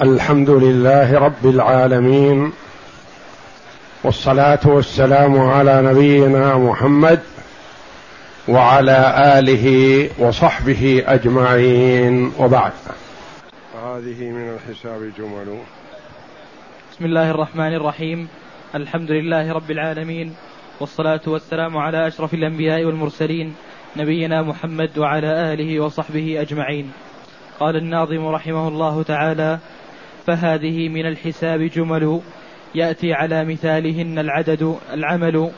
الحمد لله رب العالمين والصلاة والسلام على نبينا محمد وعلى آله وصحبه أجمعين وبعد. هذه من الحساب جمل. بسم الله الرحمن الرحيم. الحمد لله رب العالمين والصلاة والسلام على أشرف الأنبياء والمرسلين نبينا محمد وعلى آله وصحبه أجمعين. قال الناظم رحمه الله تعالى فهذه من الحساب جمل يأتي على مثالهن العدد العمل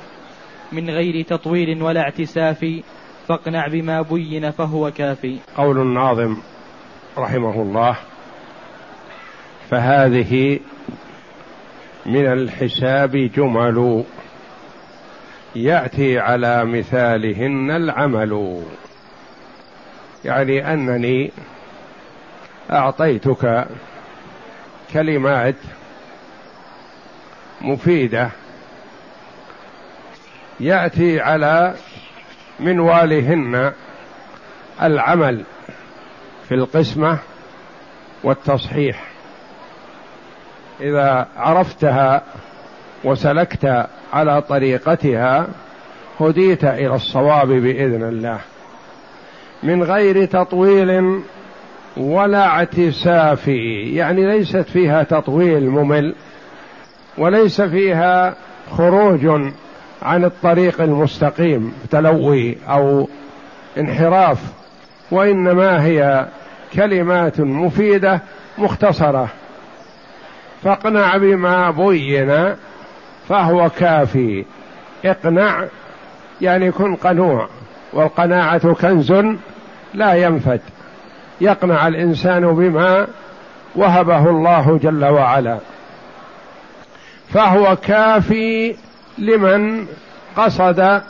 من غير تطويل ولا اعتساف. فاقنع بما بين فهو كافي. قول الناظم رحمه الله. فهذه من الحساب جمل. يأتي على مثالهن العمل. يعني أنني أعطيتك كلمات مفيدة يأتي على منوالهن العمل في القسمة والتصحيح. إذا عرفتها وسلكت على طريقتها هديت إلى الصواب بإذن الله. من غير تطويل ولا اعتساف يعني ليست فيها تطويل ممل وليس فيها خروج عن الطريق المستقيم تلوي أو انحراف وإنما هي كلمات مفيدة مختصرة. فاقنع بما بين فهو كافي. اقنع يعني كن قنوع والقناعة كنز لا ينفد. يقنع الإنسان بما وهبه الله جل وعلا. فهو كافي لمن قصد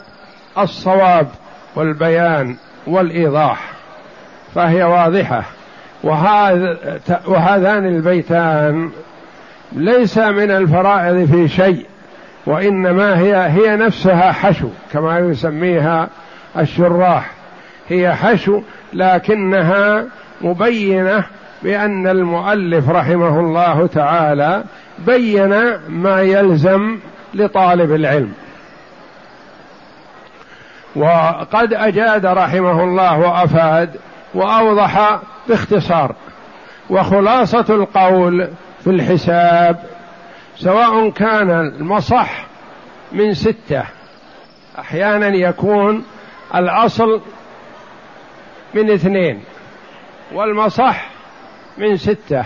الصواب والبيان والإيضاح فهي واضحة. وهذا وهذان البيتان ليس من الفرائض في شيء وإنما هي هي نفسها حشو كما يسميها الشراح. هي حشو لكنها مبينة بأن المؤلف رحمه الله تعالى بين ما يلزم لطالب العلم. وقد أجاد رحمه الله وأفاد وأوضح باختصار. وخلاصة القول في الحساب سواء كان المصح من ستة أحيانا يكون الأصل من اثنين والمصح من ستة.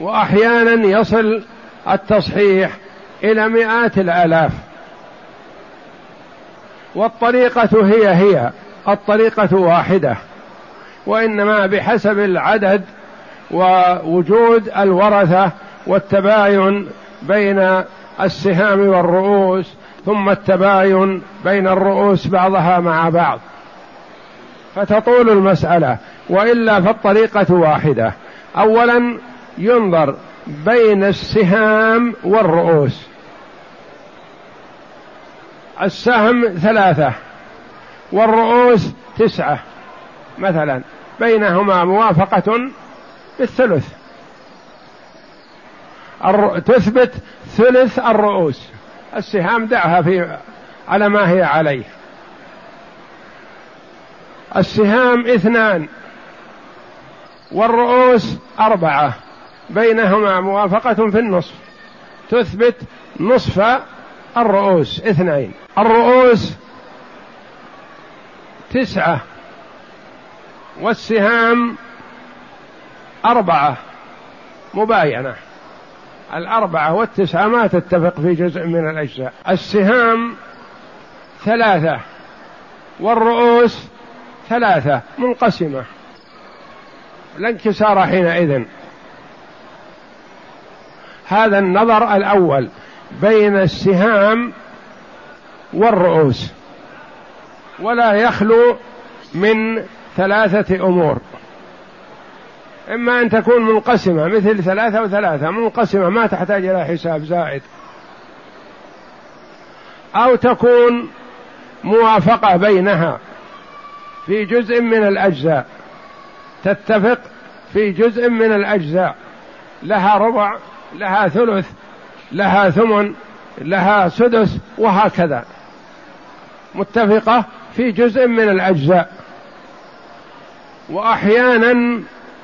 واحيانا يصل التصحيح إلى مئات الآلاف. والطريقة هي هي الطريقة واحدة. وإنما بحسب العدد ووجود الورثة والتباين بين السهام والرؤوس ثم التباين بين الرؤوس بعضها مع بعض. فتطول المسألة وإلا فالطريقة واحدة. أولا ينظر بين السهام والرؤوس. السهم ثلاثة والرؤوس تسعة. مثلا بينهما موافقة بالثلث. تثبت ثلث الرؤوس. السهام دعها في على ما هي عليه. السهام اثنان والرؤوس أربعة بينهما موافقة في النصف. تثبت نصف الرؤوس اثنين. الرؤوس تسعة والسهام أربعة. مباينة. الأربعة والتسعة ما تتفق في جزء من الأجزاء. السهام ثلاثة والرؤوس ثلاثة. منقسمة. لا انكسار حينئذ. هذا النظر الأول بين السهام والرؤوس. ولا يخلو من ثلاثة أمور. إما أن تكون منقسمة مثل ثلاثة وثلاثة. منقسمة ما تحتاج إلى حساب زائد. أو تكون موافقة بينها. في جزء من الأجزاء. تتفق في جزء من الأجزاء. لها ربع لها ثلث لها ثمن لها سدس وهكذا. متفقة في جزء من الأجزاء. وأحيانا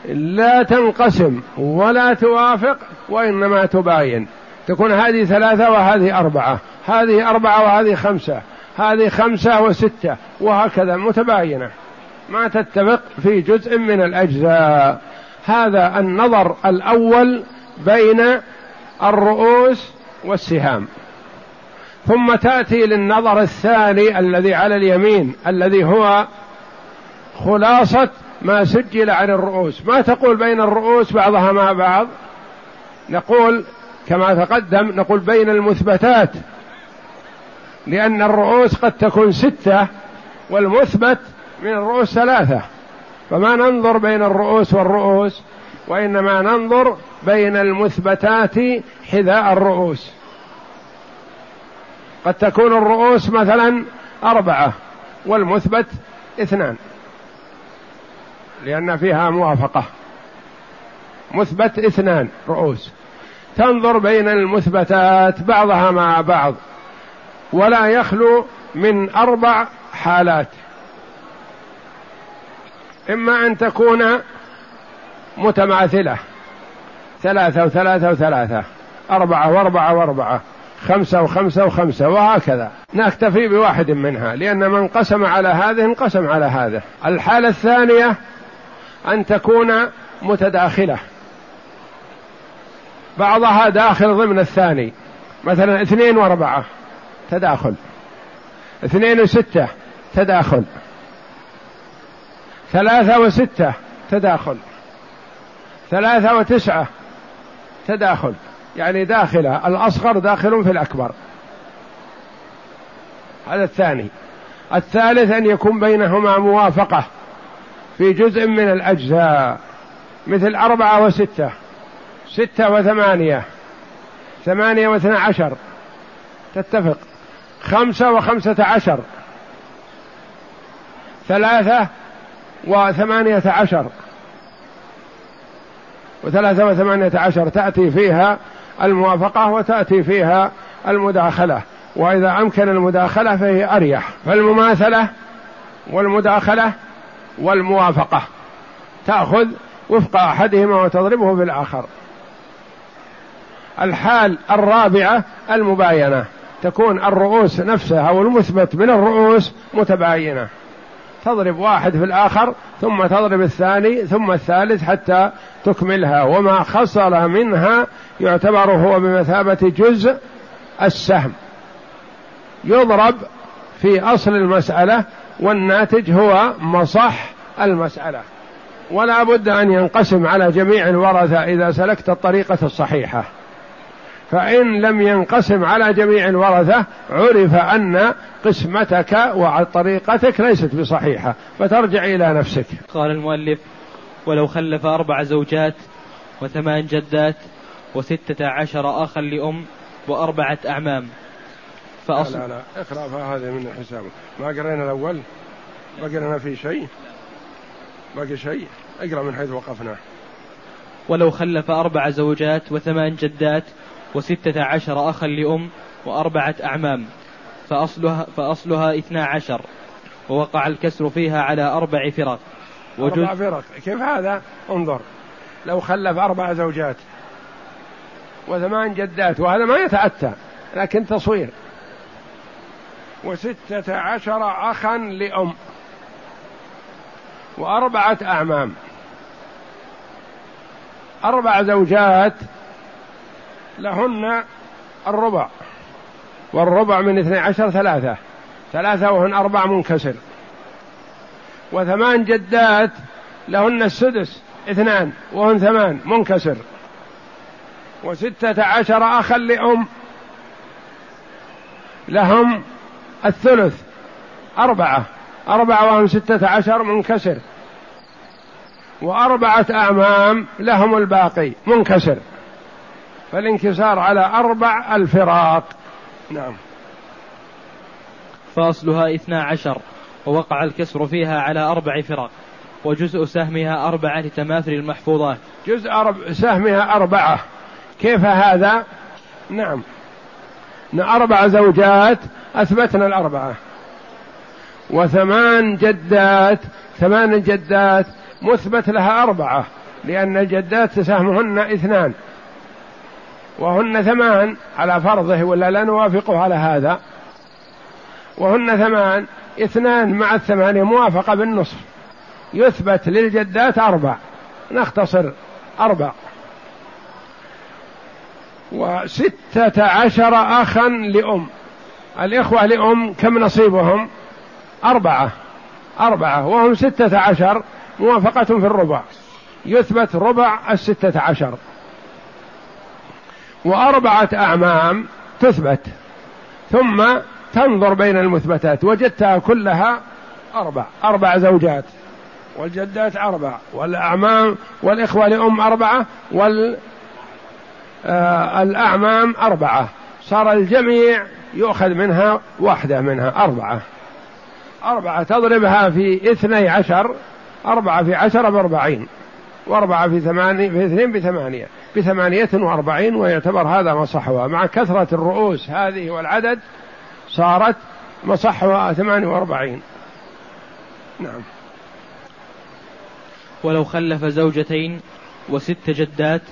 لا تنقسم ولا توافق وإنما تباين. تكون هذه ثلاثة وهذه أربعة. هذه أربعة وهذه خمسة. هذه خمسة وستة وهكذا متباينة. ما تتفق في جزء من الأجزاء. هذا النظر الأول بين الرؤوس والسهام. ثم تأتي للنظر الثاني الذي على اليمين الذي هو خلاصة ما سجل عن الرؤوس. ما تقول بين الرؤوس بعضها مع بعض؟ نقول كما تقدم نقول بين المثبتات. لأن الرؤوس قد تكون ستة والمثبت من الرؤوس ثلاثة. فما ننظر بين الرؤوس والرؤوس وإنما ننظر بين المثبتات حذاء الرؤوس. قد تكون الرؤوس مثلا أربعة والمثبت اثنان لأن فيها موافقة. مثبت اثنان رؤوس. تنظر بين المثبتات بعضها مع بعض. ولا يخلو من أربع حالات. إما أن تكون متماثلة. ثلاثة وثلاثة وثلاثة. أربعة وأربعة وأربعة. خمسة وخمسة وخمسة. وهكذا. نكتفي بواحد منها. لأن من قسم على هذه انقسم على هذا الحالة الثانية أن تكون متداخلة. بعضها داخل ضمن الثاني. مثلا اثنين وأربعة. تداخل. اثنين وستة تداخل. ثلاثة وستة تداخل. ثلاثة وتسعة تداخل. يعني داخلة الأصغر داخل في الأكبر. هذا الثاني. الثالث أن يكون بينهما موافقة في جزء من الأجزاء مثل أربعة وستة ستة وثمانية ثمانية واثنى عشر. تتفق؟ خمسة وخمسة عشر. ثلاثة وثمانية عشر. وثلاثة وثمانية عشر تأتي فيها الموافقة وتأتي فيها المداخلة. وإذا أمكن المداخلة فهي أريح. فالمماثلة والمداخلة والموافقة. تأخذ وفق أحدهما وتضربه بالآخر. الحال الرابعة المباينة. تكون الرؤوس نفسها أو المثبت من الرؤوس متباينة. تضرب واحد في الآخر ثم تضرب الثاني ثم الثالث حتى تكملها. وما خصل منها يعتبر هو بمثابة جزء السهم. يضرب في أصل المسألة والناتج هو مصح المسألة. ولا بد أن ينقسم على جميع الورثة إذا سلكت الطريقة الصحيحة. فإن لم ينقسم على جميع الورثة عرف أن قسمتك وطريقتك ليست بصحيحة. فترجع إلى نفسك. قال المؤلف ولو خلف أربع زوجات وثمان جدات وستة عشر أخا لأم وأربعة أعمام. فأصل لا لا, لا. اقرأ هذا من الحساب ما قرينا الأول؟ بقي لنا في شيء؟ باقي شيء؟ اقرأ من حيث وقفنا. ولو خلف أربع زوجات وثمان جدات وستة عشر أخا لأم وأربعة أعمام. فأصلها, فأصلها اثنا عشر. ووقع الكسر فيها على أربع فرق أربع فرق كيف هذا؟ انظر. لو خلف أربع زوجات. وثمان جدات. وهذا ما يتأتى لكن تصوير. وستة عشر أخا لأم. وأربعة أعمام. أربع زوجات لهن الربع والربع من اثني عشر ثلاثة ثلاثة وهن أربع منكسر. وثمان جدات لهن السدس اثنان وهن ثمان منكسر. وستة عشر أخا لأم لهم الثلث أربعة أربعة وهم ستة عشر منكسر. وأربعة أعمام لهم الباقي منكسر. فالانكسار على أربع الفراق. نعم. فأصلها اثنا عشر ووقع الكسر فيها على أربع فرق وجزء سهمها أربعة لتماثل المحفوظات. جزء أرب سهمها أربعة. كيف هذا؟ نعم. أربع زوجات أثبتنا الأربعة. وثمان جدات ثمان جدات مثبت لها أربعة لأن الجدات سهمهن اثنان. وهن ثمان على فرضه ولا لا نوافقه على هذا. وهن ثمان اثنان مع الثمانية موافقة بالنصف. يثبت للجدات أربع. نختصر أربع. وستة عشر أخا لأم. الإخوة لأم كم نصيبهم؟ أربعة. أربعة. وهم ستة عشر موافقة في الربع. يثبت ربع الستة عشر. وأربعة أعمام تثبت ثم تنظر بين المثبتات وجدتها كلها أربع أربع زوجات والجدات أربع والأعمام والإخوة لأم أربعة والأعمام آه أربعة. صار الجميع يؤخذ منها واحدة منها أربعة. أربعة تضربها في اثني عشر أربعة في عشرة بأربعين. وأربعة في ثمانية في اثنين بثمانية. بثمانية وأربعين ويعتبر هذا مصحوها مع كثرة الرؤوس هذه والعدد صارت مصحوها ثمانية وأربعين. نعم. ولو خلف زوجتين وست جدات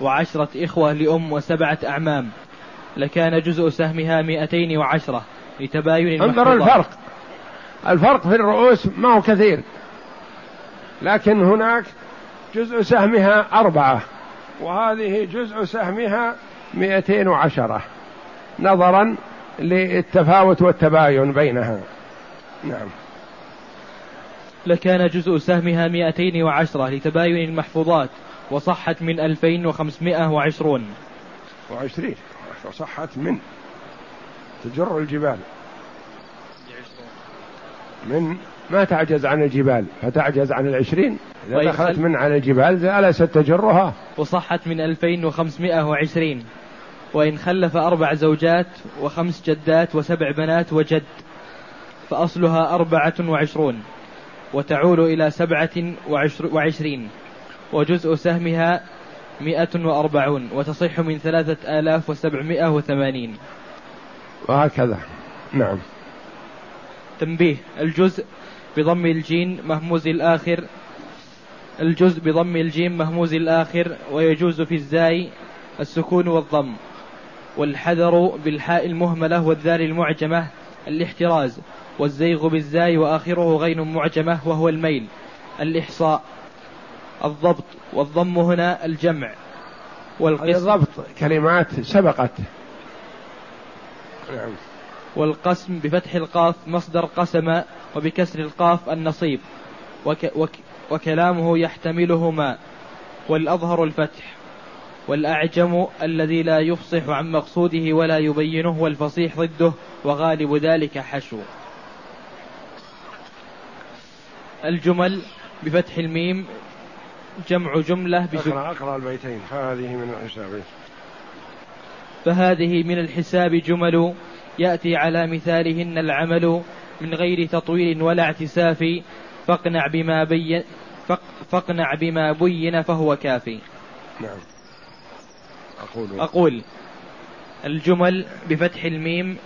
وعشرة إخوة لأم وسبعة أعمام لكان جزء سهمها مئتين وعشرة لتباين أنظر الفرق. الفرق في الرؤوس ما هو كثير لكن هناك جزء سهمها أربعة وهذه جزء سهمها مئتين وعشرة نظرا للتفاوت والتباين بينها. نعم. لكان جزء سهمها مئتين وعشرة لتباين المحفوظات وصحت من ألفين وخمسمائة وعشرون. وعشرين وصحت من تجر الجبال. من ما تعجز عن الجبال فتعجز عن العشرين. إذا دخلت من على الجبال ألست تجرها وصحت من ألفين وخمسمائة وعشرين. وإن خلف أربع زوجات وخمس جدات وسبع بنات وجد فأصلها أربعة وعشرون وتعول إلى سبعة وعشر وعشرين. وجزء سهمها مئة وأربعون وتصح من ثلاثة آلاف وسبعمائة وثمانين. وهكذا. نعم. تنبيه. الجزء بضم الجين مهموز الآخر الجزء بضم الجيم مهموز الآخر ويجوز في الزاي السكون والضم. والحذر بالحاء المهملة والذال المعجمة الاحتراز والزيغ بالزاي وآخره غين معجمة وهو الميل الإحصاء الضبط والضم هنا الجمع. والقسم الضبط كلمات سبقت. والقسم بفتح القاف مصدر قسم وبكسر القاف النصيب. وك وك وكلامه يحتملهما. والأظهر الفتح. والأعجم الذي لا يفصح عن مقصوده ولا يبينه والفصيح ضده. وغالب ذلك حشو. الجمل بفتح الميم. جمع جملة أقرأ, أقرأ البيتين. فهذه من الحساب. فهذه من الحساب جمل. يأتي على مثالهن العمل. من غير تطويل ولا اعتساف فاقنع بما بين فاقنع بما بين فهو كافي. نعم. أقول. أقول الجمل بفتح الميم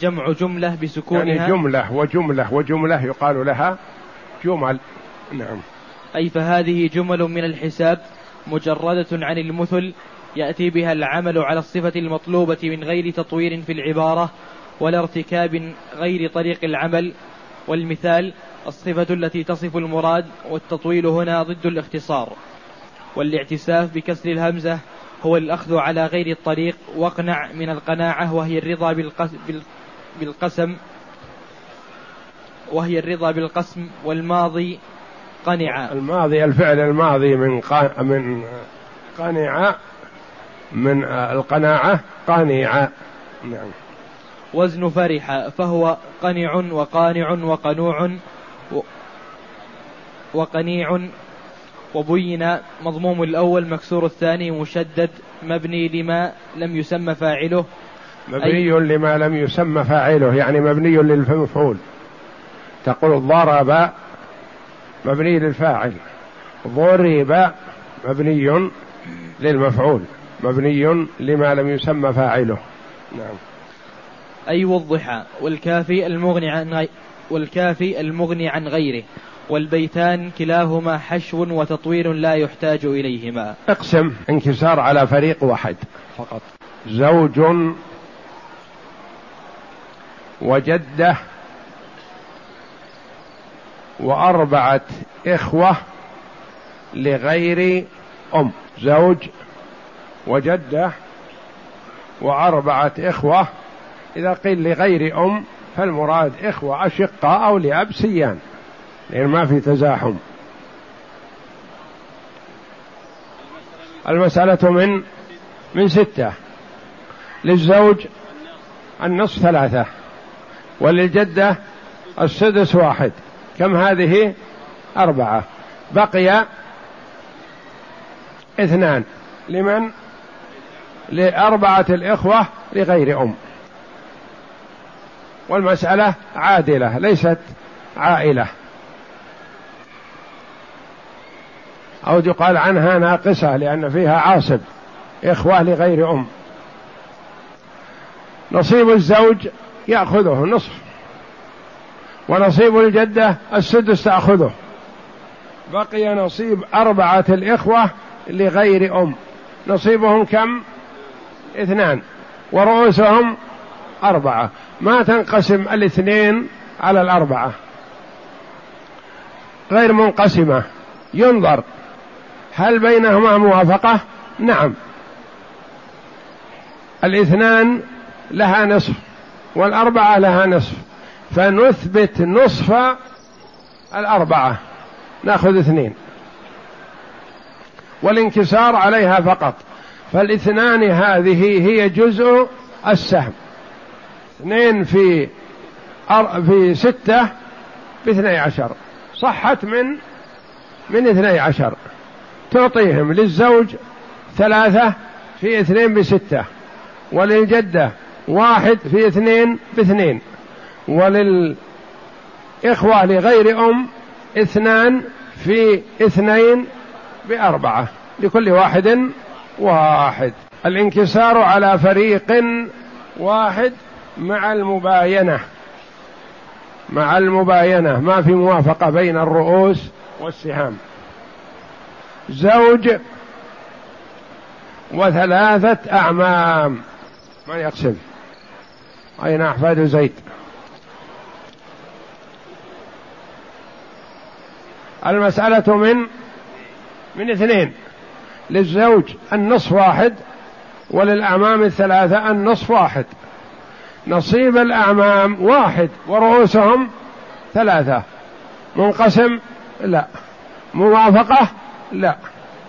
جمع جملة بسكونها. يعني جملة وجملة وجملة يقال لها جمل. نعم. أي فهذه جمل من الحساب مجردة عن المثل يأتي بها العمل على الصفة المطلوبة من غير تطوير في العبارة ولا ارتكاب غير طريق العمل. والمثال الصفة التي تصف المراد والتطويل هنا ضد الاختصار. والاعتساف بكسر الهمزة هو الأخذ على غير الطريق واقنع من القناعة وهي الرضا بالقسم. وهي الرضا بالقسم والماضي قنع الماضي الفعل الماضي من من قنع من القناعة قانع نعم. وزن فرح فهو قنع وقانع وقنوع وقنيع وبين مضموم الأول مكسور الثاني مشدد مبني لما لم يسمى فاعله. مبني لما لم يسمى فاعله يعني مبني للمفعول. تقول ضرب مبني للفاعل. ضرب مبني للمفعول. مبني لما لم يسمى فاعله. نعم. أي والضحى والكافي المغني عن والكافي المغني عن غيره والبيتان كلاهما حشو وتطوير لا يحتاج إليهما. أقسم انكسار على فريق واحد. فقط. زوج وجدة وأربعة إخوة لغير أم. زوج وجدة وأربعة إخوة إذا قيل لغير أم فالمراد إخوة أشقاء أو لاب سيان لأن ما في تزاحم. المسألة من من ستة. للزوج النصف ثلاثة وللجدة السدس واحد. كم هذه؟ أربعة. بقي اثنان. لمن؟ لأربعة الإخوة لغير أم. والمسألة عادلة ليست عائلة. أو يقال عنها ناقصة لأن فيها عاصب إخوة لغير أم. نصيب الزوج يأخذه نصف ونصيب الجدة السدس تأخذه. بقي نصيب أربعة الإخوة لغير أم. نصيبهم كم؟ اثنان ورؤوسهم أربعة. ما تنقسم الاثنين على الأربعة. غير منقسمة. ينظر. هل بينهما موافقة؟ نعم. الاثنان لها نصف والأربعة لها نصف. فنثبت نصف الأربعة. نأخذ اثنين. والانكسار عليها فقط. فالاثنان هذه هي جزء السهم. اثنين في. في ستة باثني عشر. صحت من من اثني عشر. تعطيهم للزوج ثلاثة في اثنين بستة. وللجدة واحد في اثنين باثنين. وللإخوة لغير أم اثنان في اثنين بأربعة. لكل واحد واحد. الانكسار على فريق واحد. مع المباينة مع المباينة ما في موافقة بين الرؤوس والسهام. زوج وثلاثة أعمام. من يقسم أين أحفاد زيد؟ المسألة من من اثنين. للزوج النصف واحد وللأعمام الثلاثة النصف واحد. نصيب الأعمام واحد ورؤوسهم ثلاثة. منقسم؟ لا. موافقة؟ لا.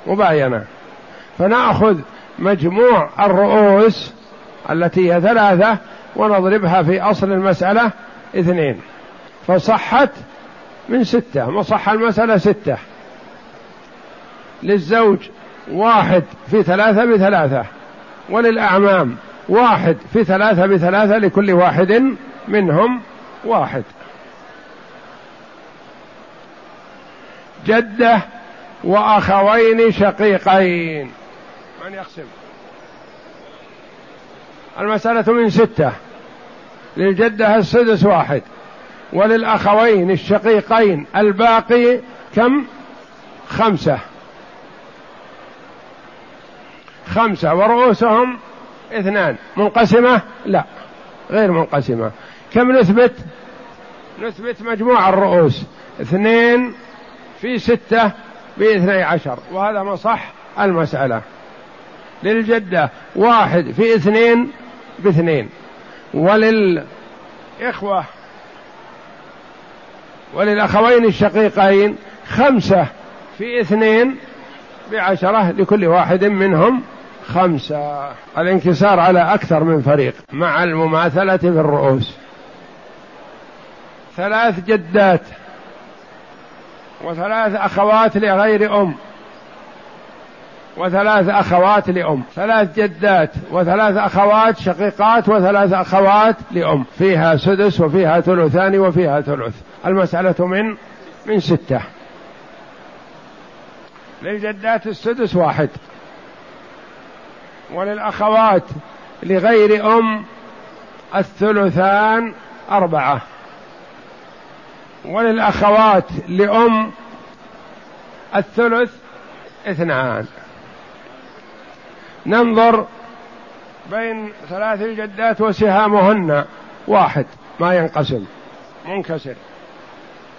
مباينة. فنأخذ مجموع الرؤوس التي هي ثلاثة ونضربها في أصل المسألة اثنين. فصحت من ستة. وصح المسألة ستة؟ للزوج واحد في ثلاثة بثلاثة. وللأعمام واحد في ثلاثة بثلاثة لكل واحد منهم واحد. جدة وأخوين شقيقين. من يقسم؟ المسألة من ستة. للجدة السدس واحد. وللأخوين الشقيقين الباقي كم؟ خمسة. خمسة. ورؤوسهم اثنان منقسمة؟ لا غير منقسمة. كم نثبت؟ نثبت مجموع الرؤوس اثنين في ستة باثني عشر وهذا مصح المسألة. للجدة واحد في اثنين باثنين وللإخوة وللأخوين الشقيقين خمسة في اثنين بعشرة لكل واحد منهم. خمسة. الانكسار على أكثر من فريق مع المماثلة في الرؤوس. ثلاث جدات وثلاث أخوات لغير أم. وثلاث أخوات لأم. ثلاث جدات وثلاث أخوات شقيقات وثلاث أخوات لأم. فيها سدس وفيها ثلثان وفيها ثلث. المسألة من من ستة. للجدات السدس واحد. وللأخوات لغير أم الثلثان أربعة. وللأخوات لأم الثلث اثنان. ننظر بين ثلاث الجدات وسهامهن واحد ما ينقسم منكسر.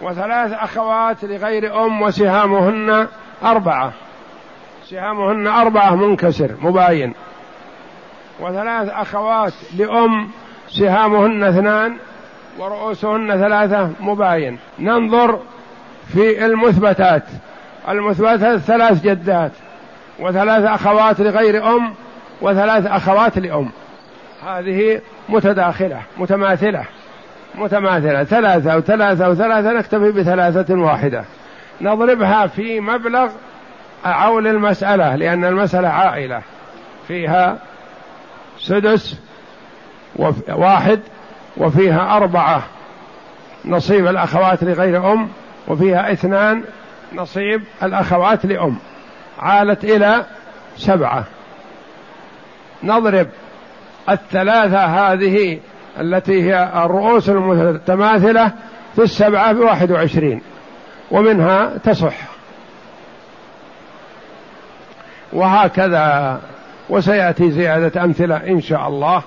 وثلاث أخوات لغير أم وسهامهن أربعة. سهامهن أربعة منكسر مباين. وثلاث أخوات لأم سهامهن اثنان ورؤوسهن ثلاثة مباين. ننظر في المثبتات. المثبتات ثلاث جدات وثلاث أخوات لغير أم وثلاث أخوات لأم. هذه متداخلة متماثلة متماثلة. ثلاثة وثلاثة وثلاثة نكتفي بثلاثة واحدة. نضربها في مبلغ عول المسألة لأن المسألة عائلة فيها سدس واحد وفيها أربعة نصيب الأخوات لغير أم وفيها اثنان نصيب الأخوات لأم. عالت إلى سبعة. نضرب الثلاثة هذه التي هي الرؤوس المتماثلة في السبعة بواحد وعشرين ومنها تصح. وهكذا وسيأتي زيادة أمثلة إن شاء الله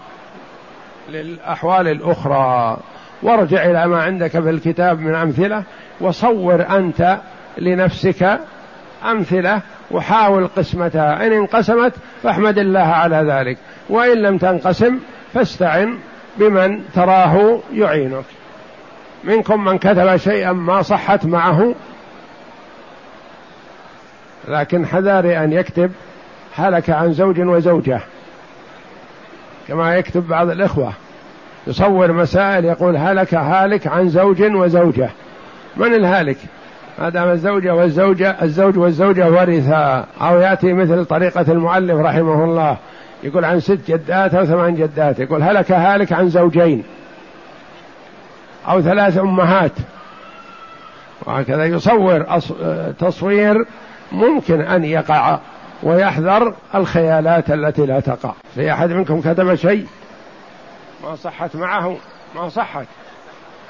للأحوال الأخرى. وارجع إلى ما عندك في الكتاب من أمثلة وصور أنت لنفسك أمثلة وحاول قسمتها. إن انقسمت فاحمد الله على ذلك. وإن لم تنقسم فاستعن بمن تراه يعينك. منكم من كتب شيئا ما صحت معه لكن حذاري أن يكتب هلك عن زوج وزوجة كما يكتب بعض الإخوة. يصور مسائل يقول هلك هالك عن زوج وزوجة. من الهالك؟ ما دام الزوجة والزوجة الزوج والزوجة ورثا. أو يأتي مثل طريقة المؤلف رحمه الله يقول عن ست جدات أو ثمان جدات يقول هلك هالك عن زوجين. أو ثلاث أمهات. وهكذا يصور تصوير ممكن أن يقع ويحذر الخيالات التي لا تقع. في أحد منكم كتب شيء ما صحت معه؟ ما صحت.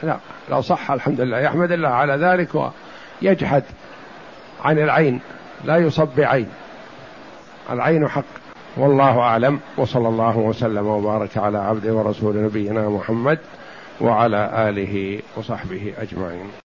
لا لو صح الحمد لله. يحمد الله على ذلك ويجحد عن العين. لا يصب بعين. العين حق. والله أعلم. وصلى الله وسلم وبارك على عبده ورسول نبينا محمد وعلى آله وصحبه أجمعين.